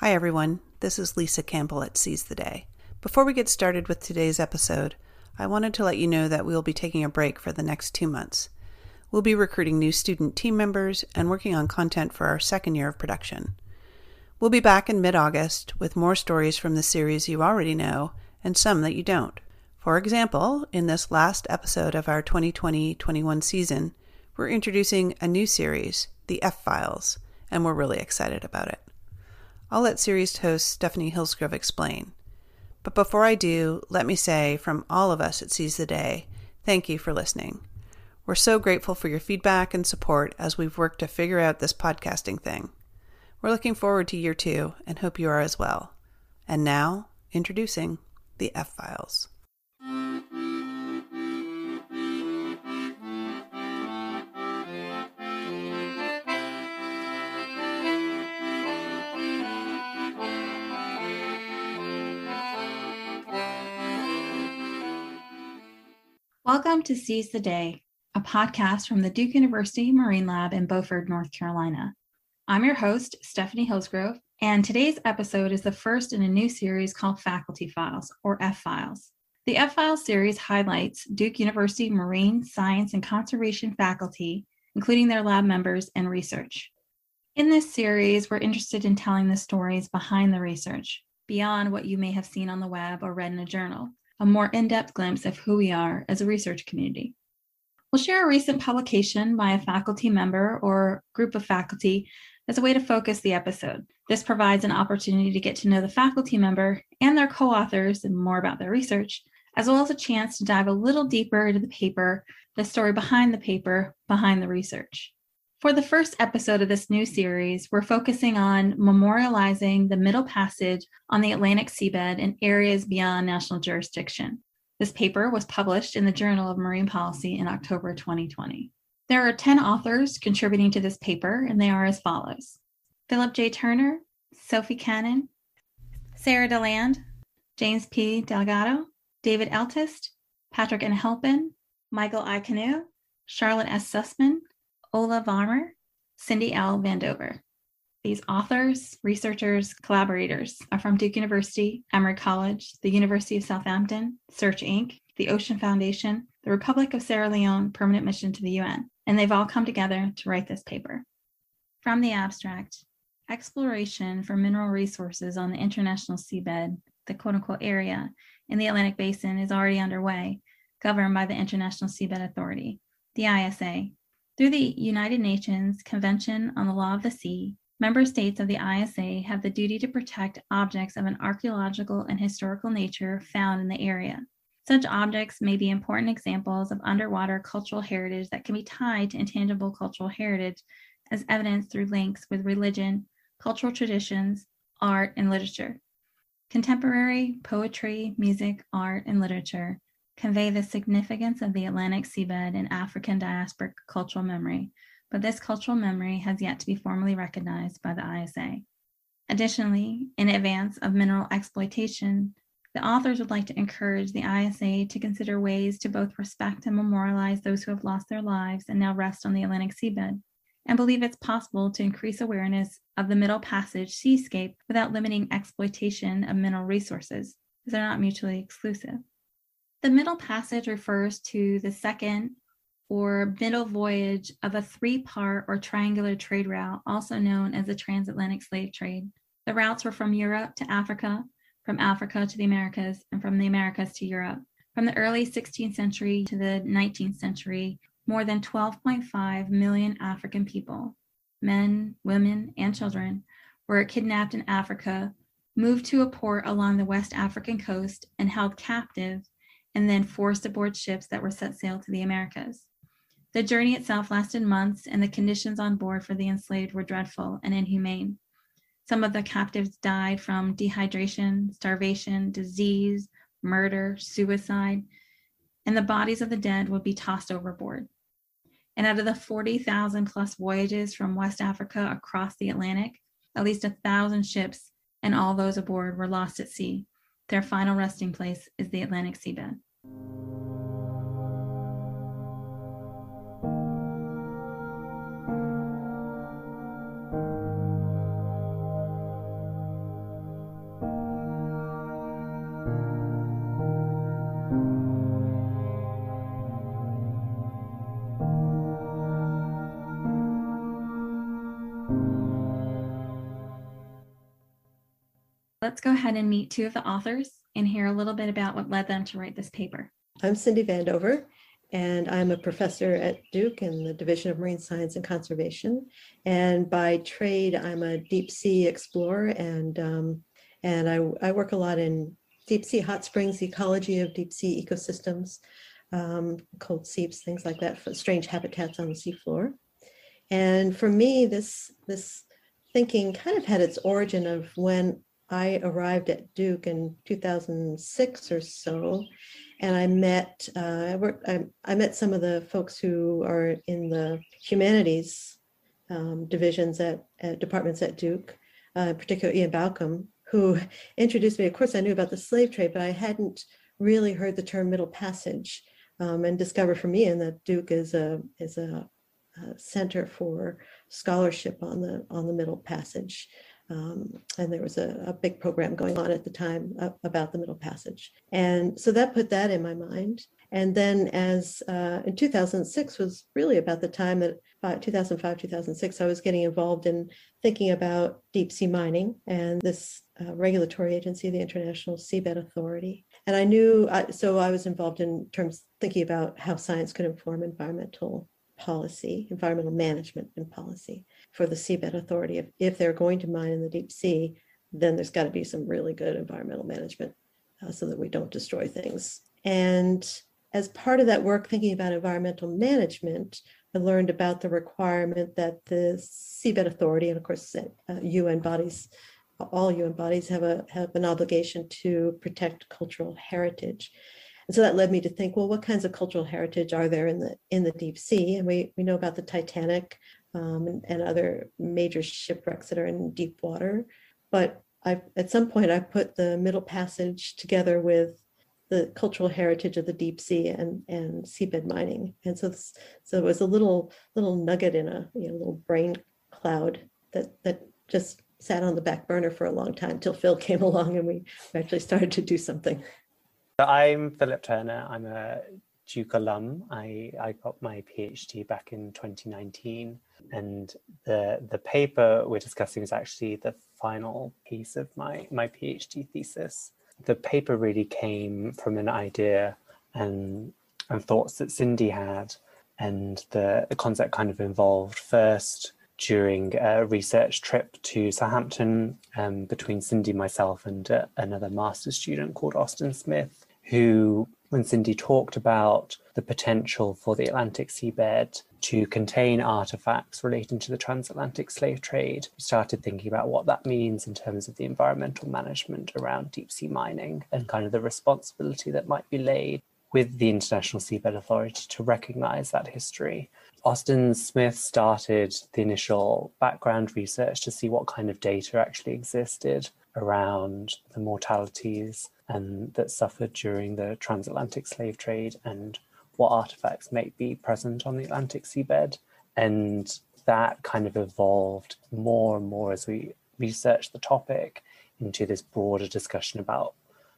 Hi, everyone. This is Lisa Campbell at Seize the Day. Before we get started with today's episode, I wanted to let you know that we will be taking a break for the next two months. We'll be recruiting new student team members and working on content for our second year of production. We'll be back in mid August with more stories from the series you already know and some that you don't. For example, in this last episode of our 2020 21 season, we're introducing a new series, The F Files, and we're really excited about it. I'll let series host Stephanie Hillsgrove explain. But before I do, let me say from all of us at Seize the Day, thank you for listening. We're so grateful for your feedback and support as we've worked to figure out this podcasting thing. We're looking forward to year two and hope you are as well. And now, introducing the F Files. Welcome to Seize the Day, a podcast from the Duke University Marine Lab in Beaufort, North Carolina. I'm your host, Stephanie Hillsgrove, and today's episode is the first in a new series called Faculty Files, or F Files. The F Files series highlights Duke University marine science and conservation faculty, including their lab members and research. In this series, we're interested in telling the stories behind the research, beyond what you may have seen on the web or read in a journal a more in depth glimpse of who we are as a research community. We'll share a recent publication by a faculty member or group of faculty as a way to focus the episode. This provides an opportunity to get to know the faculty member and their co authors and more about their research, as well as a chance to dive a little deeper into the paper, the story behind the paper, behind the research. For the first episode of this new series, we're focusing on memorializing the Middle Passage on the Atlantic seabed in areas beyond national jurisdiction. This paper was published in the Journal of Marine Policy in October 2020. There are 10 authors contributing to this paper, and they are as follows Philip J. Turner, Sophie Cannon, Sarah DeLand, James P. Delgado, David Eltis, Patrick N. Halpin, Michael I. Kanu, Charlotte S. Sussman, Ole Varmer, Cindy L. Van Dover. These authors, researchers, collaborators are from Duke University, Emory College, the University of Southampton, Search Inc., the Ocean Foundation, the Republic of Sierra Leone Permanent Mission to the UN, and they've all come together to write this paper. From the abstract, exploration for mineral resources on the international seabed, the quote unquote area in the Atlantic Basin, is already underway, governed by the International Seabed Authority, the ISA, through the United Nations Convention on the Law of the Sea, member states of the ISA have the duty to protect objects of an archaeological and historical nature found in the area. Such objects may be important examples of underwater cultural heritage that can be tied to intangible cultural heritage as evidenced through links with religion, cultural traditions, art, and literature. Contemporary poetry, music, art, and literature convey the significance of the Atlantic seabed in African diasporic cultural memory, but this cultural memory has yet to be formally recognized by the ISA. Additionally, in advance of mineral exploitation, the authors would like to encourage the ISA to consider ways to both respect and memorialize those who have lost their lives and now rest on the Atlantic seabed, and believe it's possible to increase awareness of the Middle Passage seascape without limiting exploitation of mineral resources, as they're not mutually exclusive. The middle passage refers to the second or middle voyage of a three part or triangular trade route, also known as the transatlantic slave trade. The routes were from Europe to Africa, from Africa to the Americas, and from the Americas to Europe. From the early 16th century to the 19th century, more than 12.5 million African people, men, women, and children, were kidnapped in Africa, moved to a port along the West African coast, and held captive and then forced aboard ships that were set sail to the Americas. The journey itself lasted months, and the conditions on board for the enslaved were dreadful and inhumane. Some of the captives died from dehydration, starvation, disease, murder, suicide, and the bodies of the dead would be tossed overboard. And out of the 40,000 plus voyages from West Africa across the Atlantic, at least a thousand ships and all those aboard were lost at sea. Their final resting place is the Atlantic seabed let's go ahead and meet two of the authors and hear a little bit about what led them to write this paper. I'm Cindy Van Dover, and I'm a professor at Duke in the Division of Marine Science and Conservation. And by trade, I'm a deep sea explorer, and um, and I, I work a lot in deep sea hot springs, ecology of deep sea ecosystems, um, cold seeps, things like that, for strange habitats on the seafloor. And for me, this this thinking kind of had its origin of when I arrived at Duke in 2006 or so, and I met uh, I, worked, I, I, met some of the folks who are in the humanities um, divisions at, at, departments at Duke, uh, particularly Ian Baucom, who introduced me. Of course, I knew about the slave trade, but I hadn't really heard the term Middle Passage, um, and discovered for me and that Duke is a is a, a, center for scholarship on the on the Middle Passage. Um, and there was a, a, big program going on at the time about the Middle Passage, and so that put that in my mind. And then, as uh, in 2006 was really about the time that uh, 2005, 2006, I was getting involved in thinking about deep sea mining and this uh, regulatory agency, the International Seabed Authority. And I knew, uh, so I was involved in terms thinking about how science could inform environmental policy, environmental management and policy for the Seabed Authority. If, if they're going to mine in the deep sea, then there's got to be some really good environmental management uh, so that we don't destroy things. And as part of that work, thinking about environmental management, I learned about the requirement that the Seabed Authority, and of course, uh, UN bodies, all UN bodies have a have an obligation to protect cultural heritage. And so that led me to think, well, what kinds of cultural heritage are there in the in the deep sea? And we we know about the Titanic um, and, and other major shipwrecks that are in deep water. But I at some point I put the Middle Passage together with the cultural heritage of the deep sea and and seabed mining. And so so it was a little little nugget in a you know, little brain cloud that that just sat on the back burner for a long time till Phil came along and we actually started to do something. I'm Philip Turner. I'm a Duke alum. I, I got my PhD back in 2019, and the the paper we're discussing is actually the final piece of my my PhD thesis the paper really came from an idea and and thoughts that Cindy had, and the, the concept kind of evolved first during a research trip to Southampton um, between Cindy, myself, and uh, another master's student called Austin Smith, who, when Cindy talked about the potential for the Atlantic seabed to contain artifacts relating to the transatlantic slave trade. We started thinking about what that means in terms of the environmental management around deep sea mining and kind of the responsibility that might be laid with the International Seabed Authority to recognize that history. Austin Smith started the initial background research to see what kind of data actually existed around the mortalities and that suffered during the transatlantic slave trade and what artifacts may be present on the Atlantic seabed. And that kind of evolved more and more as we researched the topic into this broader discussion about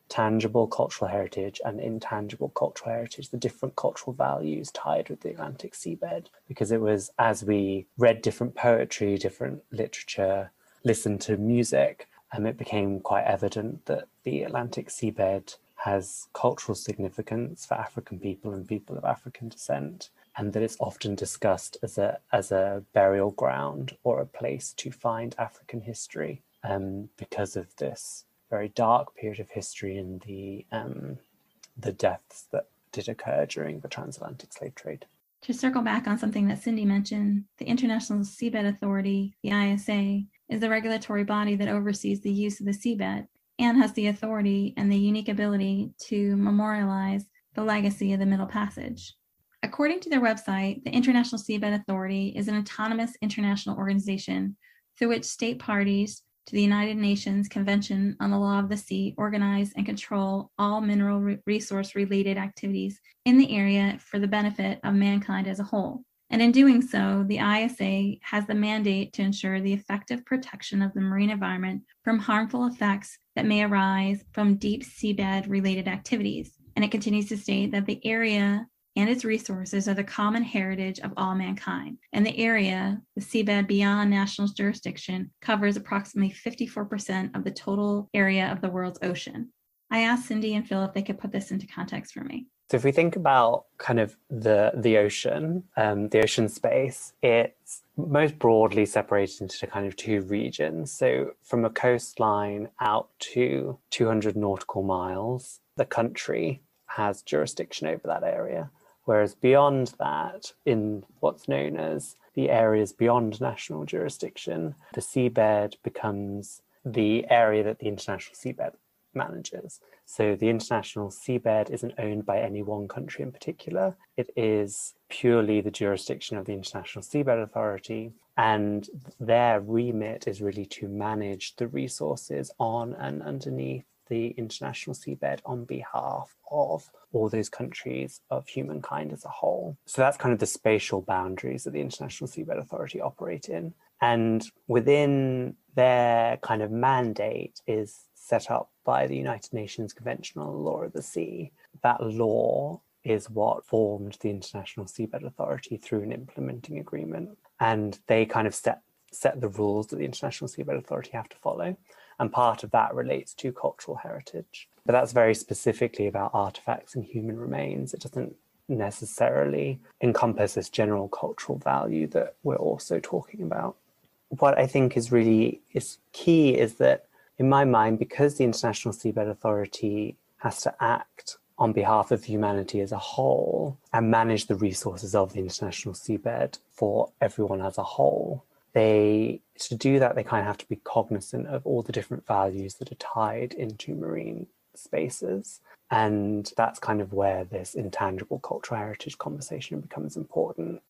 tangible cultural heritage and intangible cultural heritage, the different cultural values tied with the Atlantic seabed. Because it was as we read different poetry, different literature, listened to music, and it became quite evident that the Atlantic seabed has cultural significance for African people and people of African descent, and that it's often discussed as a as a burial ground or a place to find African history um, because of this very dark period of history and the um, the deaths that did occur during the transatlantic slave trade. To circle back on something that Cindy mentioned, the International Seabed Authority, the ISA, is the regulatory body that oversees the use of the seabed and has the authority and the unique ability to memorialize the legacy of the Middle Passage. According to their website, the International Seabed Authority is an autonomous international organization through which state parties to the United Nations Convention on the Law of the Sea organize and control all mineral resource related activities in the area for the benefit of mankind as a whole. And in doing so, the ISA has the mandate to ensure the effective protection of the marine environment from harmful effects that may arise from deep seabed related activities. And it continues to state that the area and its resources are the common heritage of all mankind, and the area, the seabed beyond national jurisdiction, covers approximately 54% of the total area of the world's ocean. I asked Cindy and Phil if they could put this into context for me. So if we think about kind of the the ocean, um, the ocean space, it's most broadly separated into kind of two regions. So from a coastline out to 200 nautical miles, the country has jurisdiction over that area. Whereas beyond that, in what's known as the areas beyond national jurisdiction, the seabed becomes the area that the international seabed manages. So the international seabed isn't owned by any one country in particular. It is purely the jurisdiction of the International Seabed Authority, and their remit is really to manage the resources on and underneath the international seabed on behalf of all those countries of humankind as a whole. So that's kind of the spatial boundaries that the International Seabed Authority operate in. And within their kind of mandate is set up by the United Nations Convention on the Law of the Sea. That law is what formed the International Seabed Authority through an implementing agreement. And they kind of set set the rules that the International Seabed Authority have to follow. And part of that relates to cultural heritage. But that's very specifically about artifacts and human remains. It doesn't necessarily encompass this general cultural value that we're also talking about. What I think is really is key is that in my mind, because the International Seabed Authority has to act on behalf of humanity as a whole and manage the resources of the international seabed for everyone as a whole, they to do that they kind of have to be cognizant of all the different values that are tied into marine spaces. And that's kind of where this intangible cultural heritage conversation becomes important.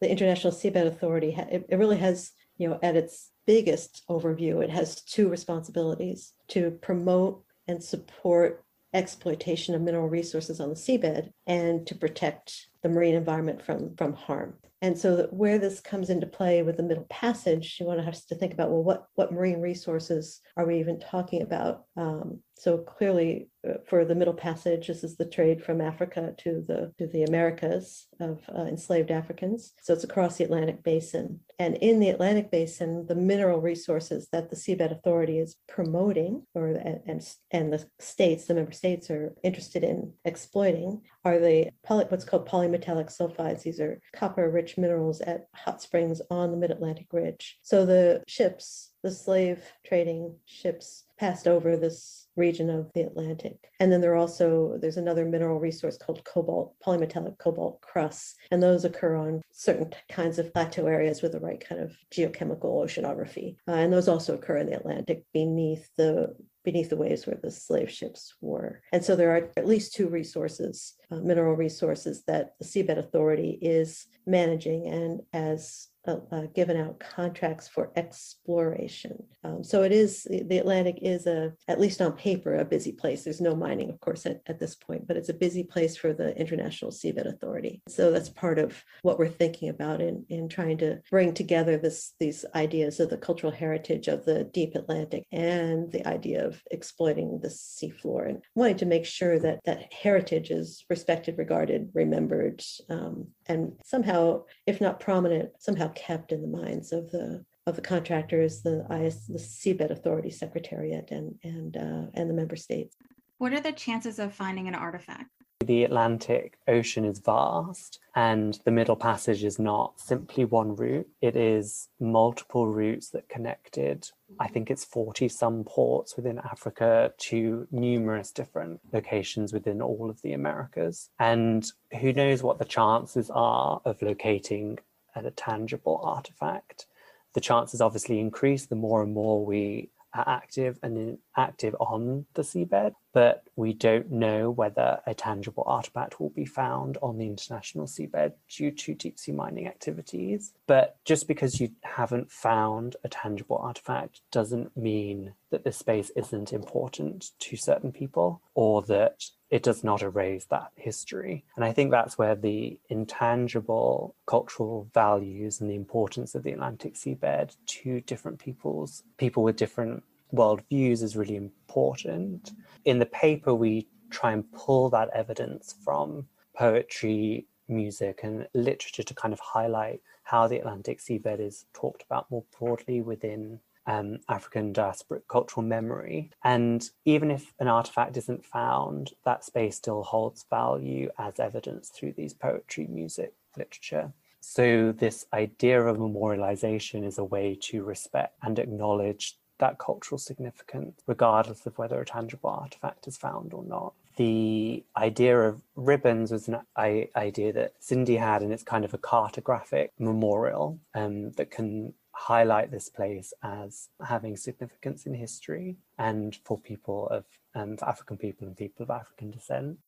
The international seabed authority it, really has you know at its biggest overview, it has two responsibilities to promote and support exploitation of mineral resources on the seabed and to protect the marine environment from, from harm. And so where this comes into play with the middle passage, you want to have to think about, well, what, what marine resources are we even talking about? Um, so clearly, uh, for the Middle Passage, this is the trade from Africa to the to the Americas of uh, enslaved Africans. So it's across the Atlantic Basin, and in the Atlantic Basin, the mineral resources that the Seabed Authority is promoting, or and and the states, the member states, are interested in exploiting, are the poly, what's called polymetallic sulfides. These are copper-rich minerals at hot springs on the Mid Atlantic Ridge. So the ships the slave trading ships passed over this region of the Atlantic. And then there are also there's another mineral resource called cobalt, polymetallic cobalt crusts, and those occur on certain kinds of plateau areas with the right kind of geochemical oceanography. Uh, and those also occur in the Atlantic beneath the beneath the waves where the slave ships were. And so there are at least two resources, uh, mineral resources that the Seabed Authority is managing and as uh, uh, given out contracts for exploration. Um, so it is the Atlantic is a at least on paper a busy place. There's no mining, of course, at, at this point, but it's a busy place for the International Seabed Authority. So that's part of what we're thinking about in in trying to bring together this these ideas of the cultural heritage of the deep Atlantic and the idea of exploiting the seafloor and wanting to make sure that that heritage is respected, regarded, remembered, um, and somehow, if not prominent, somehow kept in the minds of the of the contractors, the IS, the Seabed Authority Secretariat, and and uh, and the member states. What are the chances of finding an artifact? The Atlantic Ocean is vast, and the Middle Passage is not simply one route. It is multiple routes that connected. I think it's 40 some ports within Africa to numerous different locations within all of the Americas. And who knows what the chances are of locating a tangible artifact. The chances obviously increase the more and more we are active and active on the seabed but we don't know whether a tangible artifact will be found on the international seabed due to deep sea mining activities. But just because you haven't found a tangible artifact doesn't mean that this space isn't important to certain people or that it does not erase that history. And I think that's where the intangible cultural values and the importance of the Atlantic seabed to different peoples, people with different worldviews is really important. In the paper, we try and pull that evidence from poetry, music, and literature to kind of highlight how the Atlantic seabed is talked about more broadly within um, African diasporic cultural memory. And even if an artifact isn't found, that space still holds value as evidence through these poetry, music, literature. So, this idea of memorialization is a way to respect and acknowledge that cultural significance, regardless of whether a tangible artifact is found or not. The idea of ribbons was an idea that Cindy had, and it's kind of a cartographic memorial um, that can highlight this place as having significance in history and for people of um, for African people and people of African descent.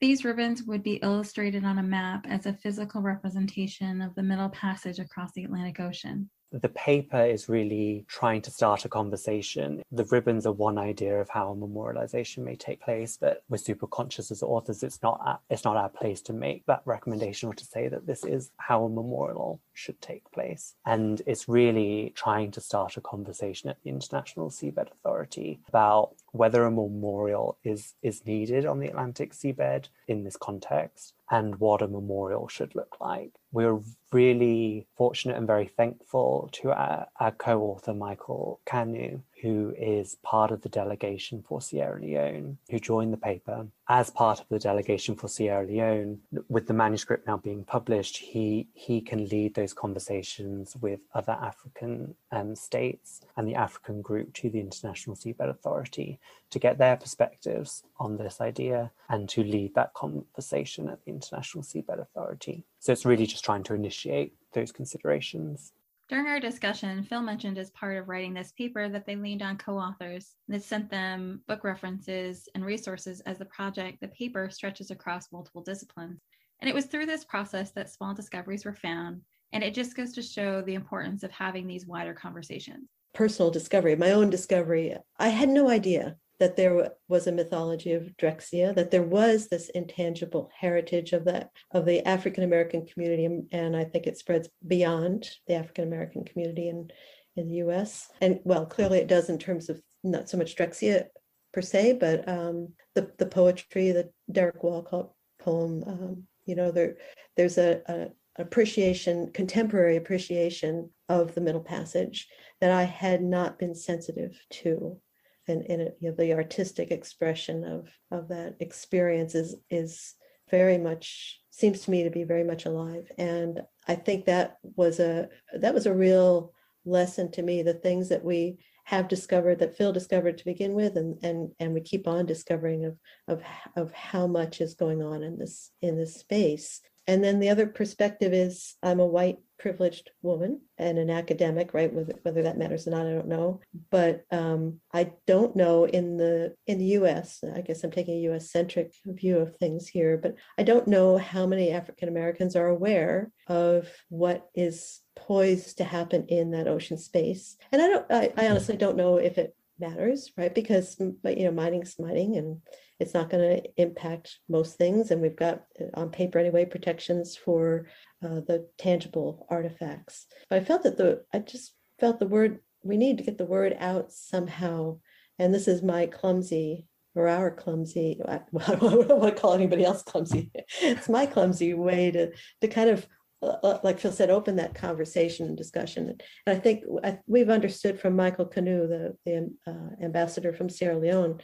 These ribbons would be illustrated on a map as a physical representation of the Middle Passage across the Atlantic Ocean the paper is really trying to start a conversation. The ribbons are one idea of how memorialization may take place, but we're super conscious as authors it's not our, it's not our place to make that recommendation or to say that this is how a memorial should take place. And it's really trying to start a conversation at the International Seabed Authority about whether a memorial is is needed on the Atlantic seabed in this context and what a memorial should look like. We're really fortunate and very thankful to our, our co-author Michael Kanu, who is part of the delegation for Sierra Leone, who joined the paper. As part of the delegation for Sierra Leone, with the manuscript now being published, he, he can lead those conversations with other African um, states and the African group to the International Seabed Authority to get their perspectives on this idea and to lead that conversation at the International Seabed Authority. So it's really just trying to initiate those considerations. During our discussion, Phil mentioned as part of writing this paper that they leaned on co authors that sent them book references and resources as the project, the paper stretches across multiple disciplines. And it was through this process that small discoveries were found. And it just goes to show the importance of having these wider conversations. Personal discovery, my own discovery, I had no idea that there was a mythology of Drexciya, that there was this intangible heritage of that of the African American community, and I think it spreads beyond the African American community in in the U.S. And well, clearly it does in terms of not so much Drexciya per se, but um, the the poetry, the Derek Walcott poem. Um, you know, there there's a, a appreciation, contemporary appreciation of the Middle Passage that I had not been sensitive to and, and it, you know, the artistic expression of of that experience is is very much seems to me to be very much alive. And i think that was a that was a real lesson to me the things that we have discovered that phil discovered to begin with and and and we keep on discovering of of of how much is going on in this in this space and then the other perspective is I'm a white privileged woman and an academic, right? Whether, whether that matters or not, I don't know. But um, I don't know in the in the U.S. I guess I'm taking a U.S. centric view of things here, but I don't know how many African Americans are aware of what is poised to happen in that ocean space. And I don't. I, I honestly don't know if it matters, right? Because you know, mining's mining and it's not going to impact most things. And we've got, uh, on paper anyway, protections for uh, the tangible artifacts. But I felt that the, I just felt the word, we need to get the word out somehow. And this is my clumsy or our clumsy, I don't want to call anybody else clumsy. It's my clumsy way to, to kind of uh, uh, like Phil said, open that conversation and discussion. And I think I, we've understood from Michael Kanu, the, the uh, ambassador from Sierra Leone,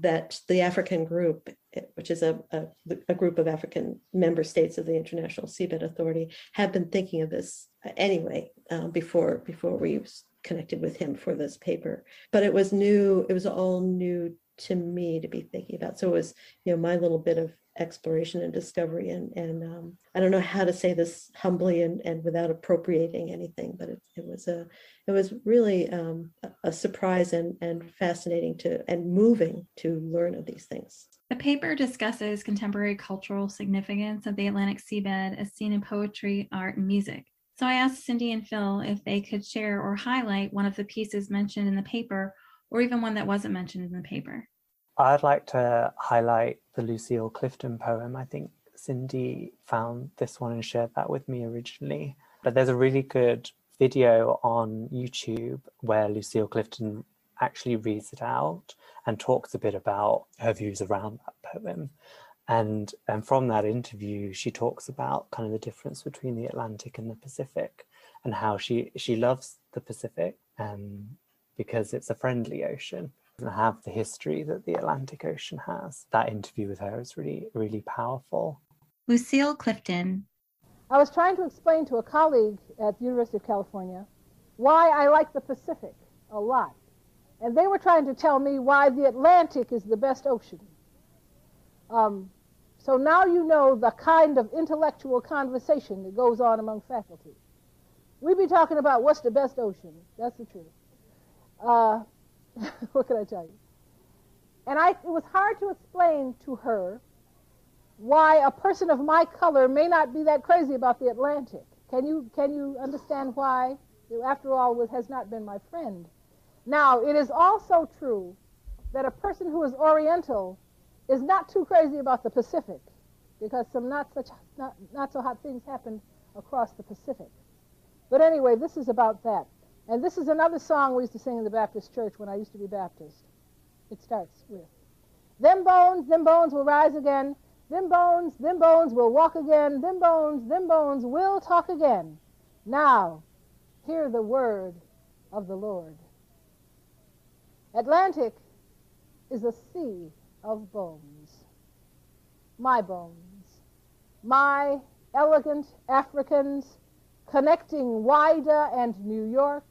that the African group, eh, which is a, a, a, group of African member states of the International Seabed Authority, have been thinking of this anyway uh, before before we connected with him for this paper. But it was new; it was all new to me to be thinking about. So it was, you know, my little bit of exploration and discovery and and um, I don't know how to say this humbly and, and without appropriating anything, but it, it was a it was really um, a surprise and and fascinating to and moving to learn of these things. The paper discusses contemporary cultural significance of the Atlantic seabed as seen in poetry, art, and music. So I asked Cindy and Phil if they could share or highlight one of the pieces mentioned in the paper, or even one that wasn't mentioned in the paper. I'd like to highlight the Lucille Clifton poem. I think Cindy found this one and shared that with me originally. But there's a really good video on YouTube where Lucille Clifton actually reads it out and talks a bit about her views around that poem. And, and from that interview, she talks about kind of the difference between the Atlantic and the Pacific and how she, she loves the Pacific um, because it's a friendly ocean and have the history that the Atlantic Ocean has. That interview with her is really, really powerful. Lucille Clifton. I was trying to explain to a colleague at the University of California why I like the Pacific a lot. And they were trying to tell me why the Atlantic is the best ocean. Um, so now you know the kind of intellectual conversation that goes on among faculty. We be talking about what's the best ocean. That's the truth. Uh, what can I tell you? And I, it was hard to explain to her why a person of my color may not be that crazy about the Atlantic. Can you, can you understand why? After all, it has not been my friend. Now, it is also true that a person who is Oriental is not too crazy about the Pacific because some not such not, not so hot things happened across the Pacific. But anyway, this is about that. And this is another song we used to sing in the Baptist church when I used to be Baptist. It starts with Them bones, them bones will rise again. Them bones, them bones will walk again. Them bones, them bones will talk again. Now, hear the word of the Lord. Atlantic is a sea of bones. My bones. My elegant Africans connecting Whydah and New York,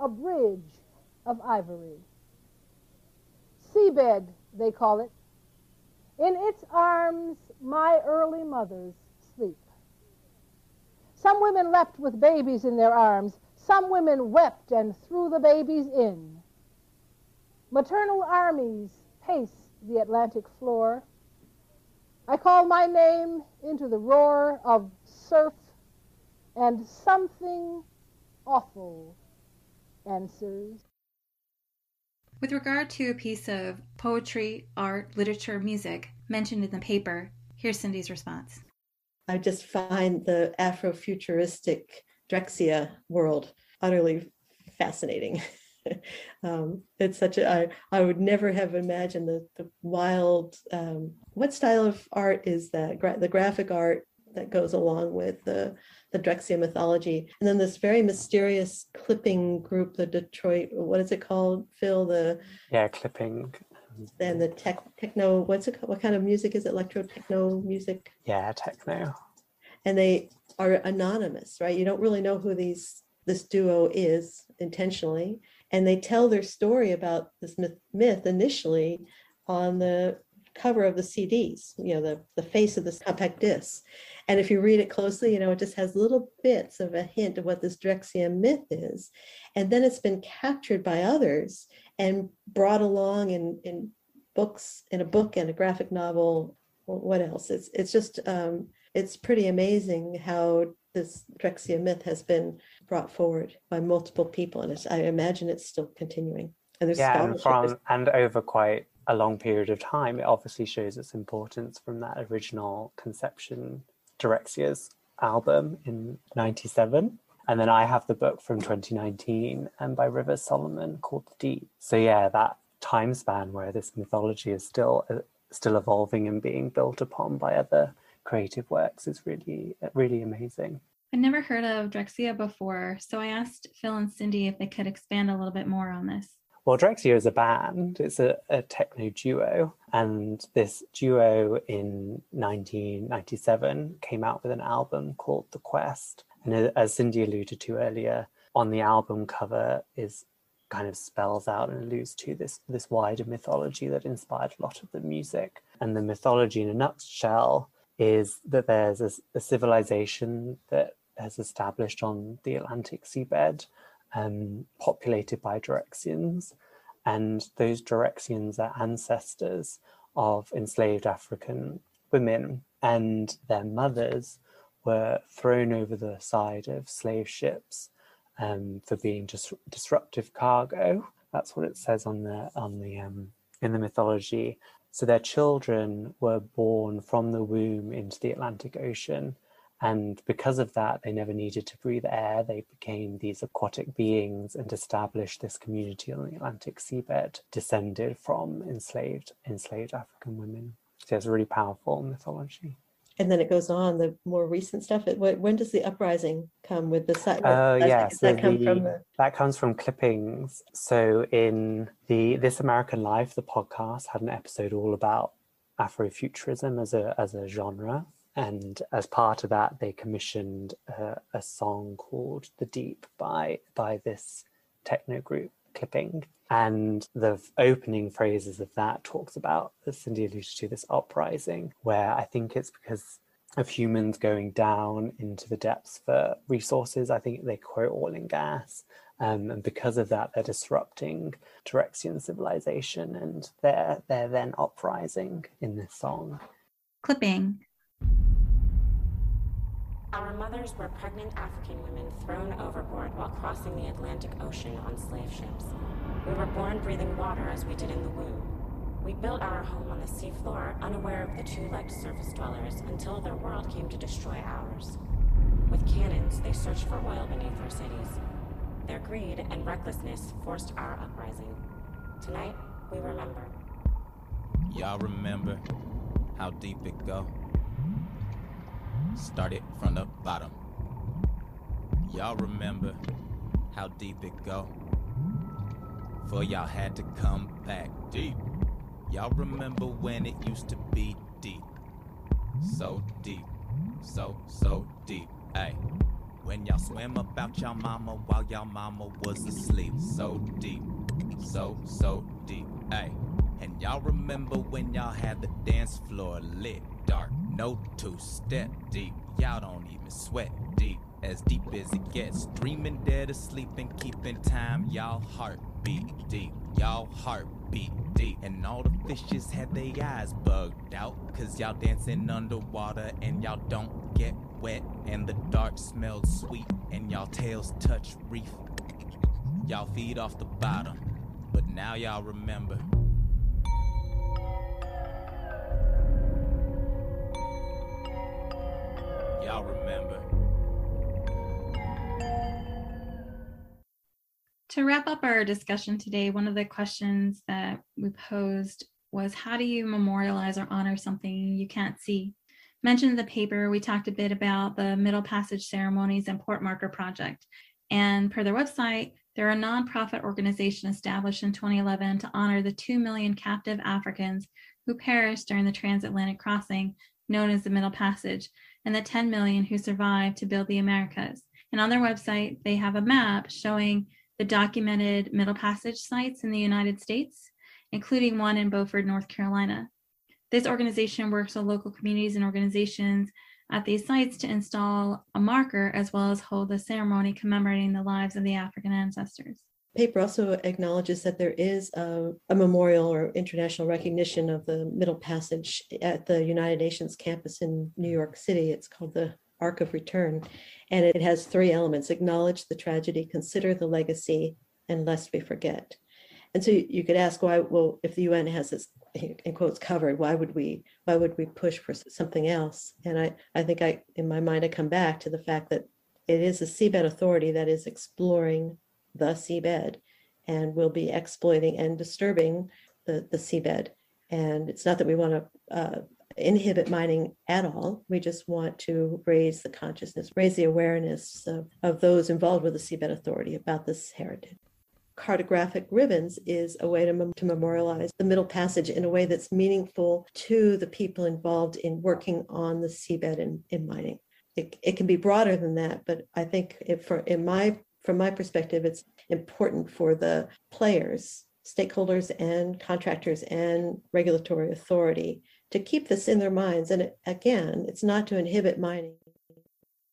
a bridge of ivory. Seabed, they call it. In its arms, my early mothers sleep. Some women leapt with babies in their arms. Some women wept and threw the babies in. Maternal armies pace the Atlantic floor. I call my name into the roar of surf, and something awful answers. With regard to a piece of poetry, art, literature, music mentioned in the paper, here's Cindy's response. I just find the Afrofuturistic Drexciya world utterly fascinating. um, it's such a I, I would never have imagined the, the wild um, what style of art is that Gra- the graphic art that goes along with the the Drexciya mythology. And then this very mysterious clipping group the Detroit what is it called Phil? The yeah clipping. And the tech techno what's it what kind of music is it? Electro techno music? Yeah techno. And they are anonymous right? You don't really know who these this duo is intentionally. And they tell their story about this myth, myth initially on the cover of the CDs, you know, the, the face of this compact disc. And if you read it closely, you know, it just has little bits of a hint of what this Drexciya myth is. And then it's been captured by others and brought along in, in books, in a book and a graphic novel. What else? It's it's just um, it's pretty amazing how this Drexciya myth has been brought forward by multiple people, and I imagine it's still continuing. And there's yeah, and from and over quite a long period of time, it obviously shows its importance from that original conception, Drexciya's album in '97, and then I have the book from 2019 and by Rivers Solomon called The Deep. So yeah, that time span where this mythology is still uh, still evolving and being built upon by other creative works is really really amazing. I'd never heard of Drexciya before, so I asked Phil and Cindy if they could expand a little bit more on this. Well, is a band, it's a, a techno duo, and this duo in 1997 came out with an album called The Quest. And as Cindy alluded to earlier, on the album cover is kind of spells out and alludes to this this wider mythology that inspired a lot of the music. And the mythology in a nutshell is that there's a, a civilization that has established on the Atlantic seabed, um, populated by Drexciyans. And those Drexciyans are ancestors of enslaved African women, and their mothers were thrown over the side of slave ships um, for being dis- disruptive cargo. That's what it says on the on the um, in the mythology. So their children were born from the womb into the Atlantic Ocean and because of that, they never needed to breathe air. They became these aquatic beings and established this community on the Atlantic seabed, descended from enslaved enslaved African women. So it's a really powerful mythology. And then it goes on the more recent stuff. It, when does the uprising come with the site? Oh yeah, so that, come the, from the... that comes from clippings. So in the This American Life, the podcast had an episode all about Afrofuturism as a as a genre, and as part of that, they commissioned a, a song called "The Deep" by by this techno group clipping. And the opening phrases of that talks about as cindy alluded to this uprising where i think it's because of humans going down into the depths for resources. I think they quote oil and gas. Um, and because of that they're disrupting Drexciyan civilization and they're they're then uprising in this song. Clipping our mothers were pregnant African women thrown overboard while crossing the Atlantic Ocean on slave ships. We were born breathing water as we did in the womb. We built our home on the seafloor, unaware of the two-legged surface dwellers, until their world came to destroy ours. With cannons, they searched for oil beneath our cities. Their greed and recklessness forced our uprising. Tonight, we remember. Y'all remember how deep it go? Started from the bottom. Y'all remember how deep it go? For y'all had to come back deep. Y'all remember when it used to be deep? So deep, so, so deep. Ay. When y'all swam about y'all mama while y'all mama was asleep. So deep, so, so deep. Ay. And y'all remember when y'all had the dance floor lit dark, no two step deep. Y'all don't even sweat deep, as deep as it gets. Dreaming dead asleep and keeping time. Y'all heartbeat deep, y'all heartbeat deep. And all the fishes had their eyes bugged out, cause y'all dancing underwater and y'all don't get wet. And the dark smelled sweet, and y'all tails touch reef. Y'all feed off the bottom, but now y'all remember. Y'all remember. To wrap up our discussion today, one of the questions that we posed was how do you memorialize or honor something you can't see? Mentioned in the paper, we talked a bit about the Middle Passage Ceremonies and Port Marker Project. And per their website, they're a nonprofit organization established in 2011 to honor the 2 million captive Africans who perished during the transatlantic crossing known as the Middle Passage and the 10 million who survived to build the Americas. And on their website, they have a map showing the documented Middle Passage sites in the United States, including one in Beaufort, North Carolina. This organization works with local communities and organizations at these sites to install a marker as well as hold a ceremony commemorating the lives of the African ancestors paper also acknowledges that there is a, a, memorial or international recognition of the Middle Passage at the United Nations campus in New York City. It's called the Arc of Return, and it has three elements acknowledge the tragedy, consider the legacy, and lest we forget. And so you could ask why, well, if the UN has this in quotes covered, why would we why would we push for something else? And I, I think I in my mind I come back to the fact that it is a seabed authority that is exploring the seabed and will be exploiting and disturbing the, the seabed. And it's not that we want to uh, inhibit mining at all. We just want to raise the consciousness, raise the awareness of, of those involved with the Seabed Authority about this heritage. Cartographic ribbons is a way to, mem- to memorialize the Middle Passage in a way that's meaningful to the people involved in working on the seabed in, in mining. It, it can be broader than that, but I think for in my from my perspective, it's important for the players, stakeholders, and contractors and regulatory authority to keep this in their minds. And again, it's not to inhibit mining.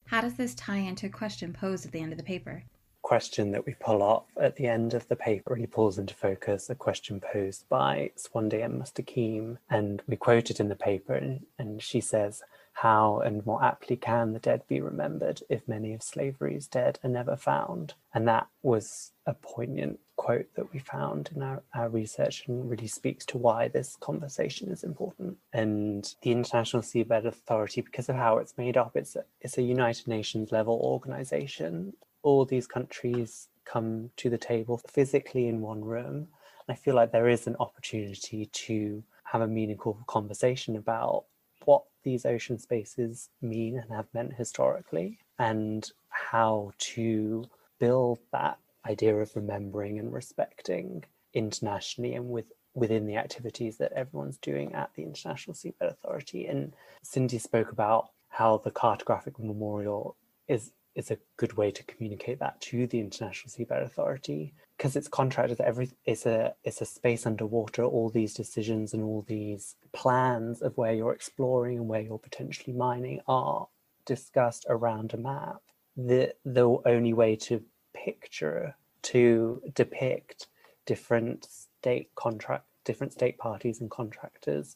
How does this tie into a question posed at the end of the paper? Question that we pull off at the end of the paper really pulls into focus a question posed by Sowande M. Mustakeem, and we quote it in the paper, and, and she says, how and more aptly can the dead be remembered if many of slavery's dead are never found? And that was a poignant quote that we found in our, our research and really speaks to why this conversation is important. And the International Seabed Authority, because of how it's made up, it's a, it's a United Nations level organization. All these countries come to the table physically in one room. I feel like there is an opportunity to have a meaningful conversation about what these ocean spaces mean and have meant historically and how to build that idea of remembering and respecting internationally and with within the activities that everyone's doing at the International Seabed Authority. And Cindy spoke about how the cartographic memorial is is a good way to communicate that to the International Seabed Authority because it's contracted every it's a it's a space underwater all these decisions and all these plans of where you're exploring and where you're potentially mining are discussed around a map. The the only way to picture to depict different state contract different state parties and contractors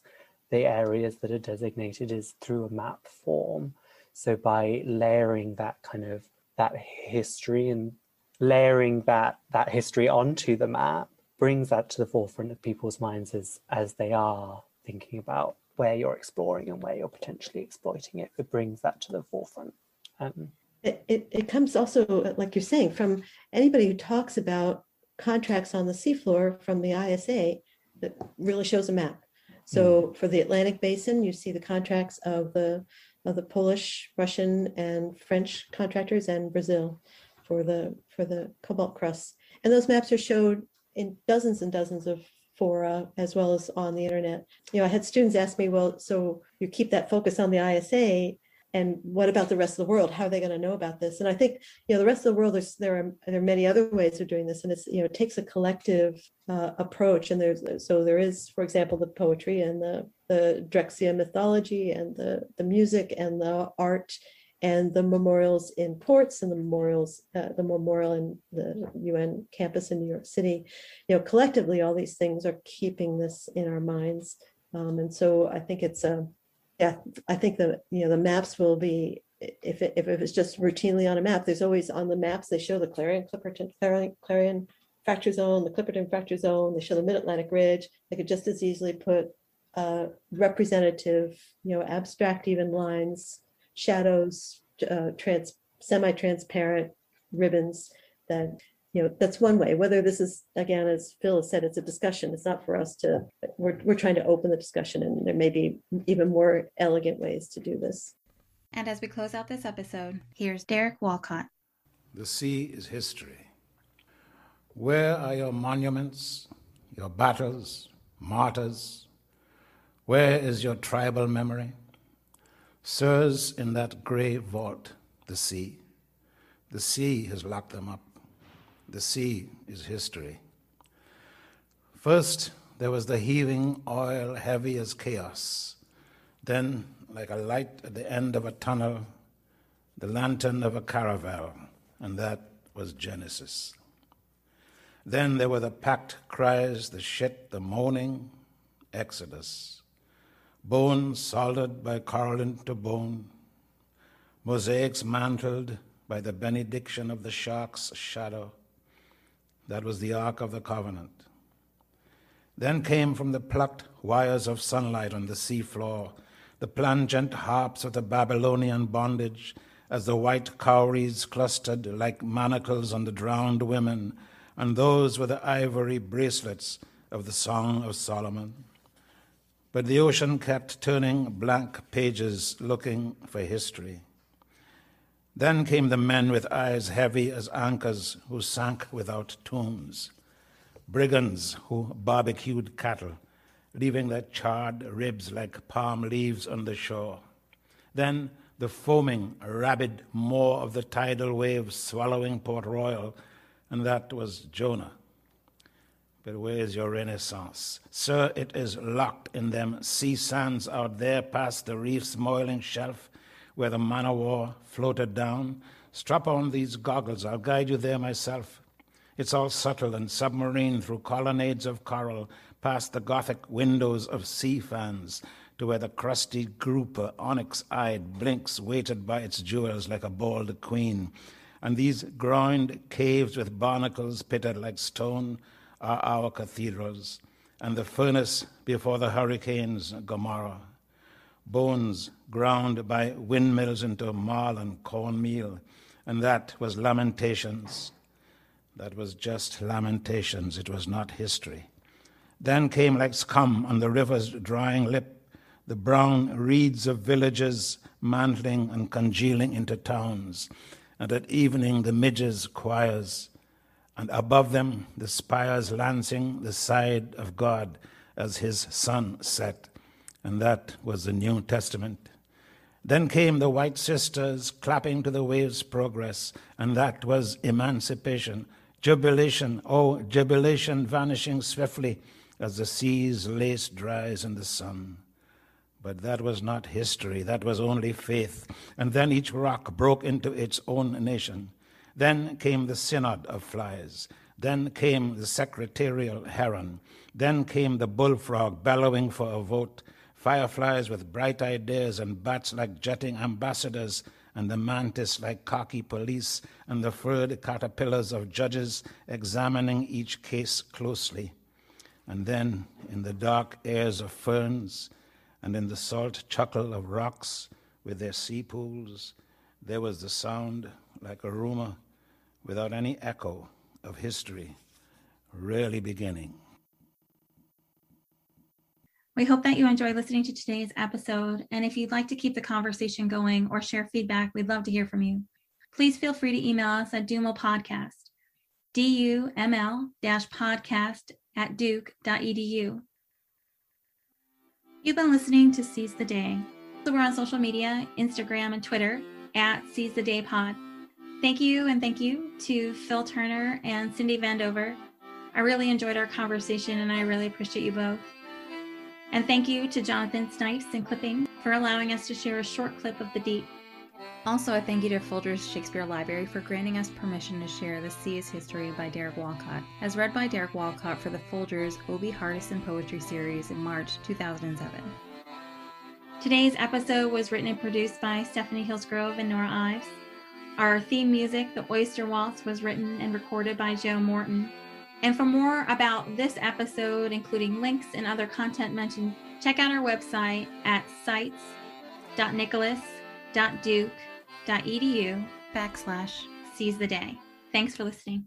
the areas that are designated is through a map form so by layering that kind of that history and layering that that history onto the map brings that to the forefront of people's minds as as they are thinking about where you're exploring and where you're potentially exploiting it. It brings that to the forefront. Um, it, it, it comes also, like you're saying, from anybody who talks about contracts on the seafloor from the ISA that really shows a map. So mm. for the Atlantic Basin, you see the contracts of the of the Polish, Russian, and French contractors and Brazil for the for the cobalt crusts. And those maps are showed in dozens and dozens of fora as well as on the internet. You know, I had students ask me, well, so you keep that focus on the ISA and what about the rest of the world how are they going to know about this and i think you know the rest of the world there's there are there are many other ways of doing this and it's you know it takes a collective uh, approach and there's so there is for example the poetry and the the Drexciya mythology and the the music and the art and the memorials in ports and the memorials uh, the memorial in the un campus in new york city you know collectively all these things are keeping this in our minds um, and so i think it's a yeah, I think the, you know, the maps will be, if it, if it's just routinely on a map, there's always on the maps, they show the Clarion, Clipperton, Clarion, Clarion fracture zone, the Clipperton fracture zone, they show the Mid-Atlantic Ridge. They could just as easily put uh, representative, you know, abstract even lines, shadows, uh, trans, semi-transparent ribbons that you know that's one way. Whether this is again as phil has said it's a discussion. It's not for us to we're, we're trying to open the discussion and there may be even more elegant ways to do this. And as we close out this episode here's derek walcott. The sea is history. Where are your monuments your battles martyrs where is your tribal memory sirs in that gray vault the sea the sea has locked them up the sea is history. First, there was the heaving oil heavy as chaos. Then, like a light at the end of a tunnel, the lantern of a caravel, and that was Genesis. Then there were the packed cries, the shit, the moaning, Exodus. Bone soldered by Caroline to bone, mosaics mantled by the benediction of the shark's shadow, that was the Ark of the Covenant. Then came from the plucked wires of sunlight on the seafloor the plangent harps of the Babylonian bondage as the white cowries clustered like manacles on the drowned women, and those were the ivory bracelets of the Song of Solomon. But the ocean kept turning blank pages looking for history. Then came the men with eyes heavy as anchors who sank without tombs, brigands who barbecued cattle, leaving their charred ribs like palm leaves on the shore. Then the foaming, rabid maw of the tidal waves swallowing Port Royal, and that was Jonah. But where is your renaissance? Sir, it is locked in them sea sands out there past the reef's moiling shelf where the man o' war floated down. Strap on these goggles, I'll guide you there myself. It's all subtle and submarine through colonnades of coral, past the Gothic windows of sea fans, to where the crusty grouper, onyx eyed, blinks, weighted by its jewels like a bald queen. And these groined caves with barnacles pitted like stone are our cathedrals, and the furnace before the hurricanes, Gomorrah bones ground by windmills into marl and cornmeal, and that was lamentations. That was just lamentations, it was not history. Then came like scum on the river's drying lip the brown reeds of villages mantling and congealing into towns, and at evening the midges' choirs, and above them the spires lancing the side of God as his sun set. And that was the New Testament. Then came the white sisters clapping to the wave's progress, and that was emancipation, jubilation, oh, jubilation vanishing swiftly as the sea's lace dries in the sun. But that was not history, that was only faith. And then each rock broke into its own nation. Then came the synod of flies. Then came the secretarial heron. Then came the bullfrog bellowing for a vote, fireflies with bright ideas, and bats like jetting ambassadors, and the mantis like cocky police, and the furred caterpillars of judges examining each case closely. And then, in the dark airs of ferns, and in the salt chuckle of rocks with their sea pools, there was the sound like a rumor without any echo of history really beginning. We hope that you enjoy listening to today's episode. And if you'd like to keep the conversation going or share feedback, we'd love to hear from you. Please feel free to email us at Duml Podcast, D U M L podcast at duke.edu. You've been listening to Seize the Day. So we're on social media, Instagram and Twitter at Seize the Day Pod. Thank you and thank you to Phil Turner and Cindy Van Dover. I really enjoyed our conversation and I really appreciate you both. And thank you to Jonathan Snipes and Clipping for allowing us to share a short clip of the deep. Also, a thank you to Folgers Shakespeare Library for granting us permission to share The Sea is History by Derek Walcott, as read by Derek Walcott for the Folgers O.B. Hardison Poetry Series in March 2007. Today's episode was written and produced by Stephanie Hillsgrove and Nora Ives. Our theme music, The Oyster Waltz, was written and recorded by Joe Morton. And for more about this episode, including links and other content mentioned, check out our website at sites.nicholas.duke.edu backslash seize the day. Thanks for listening.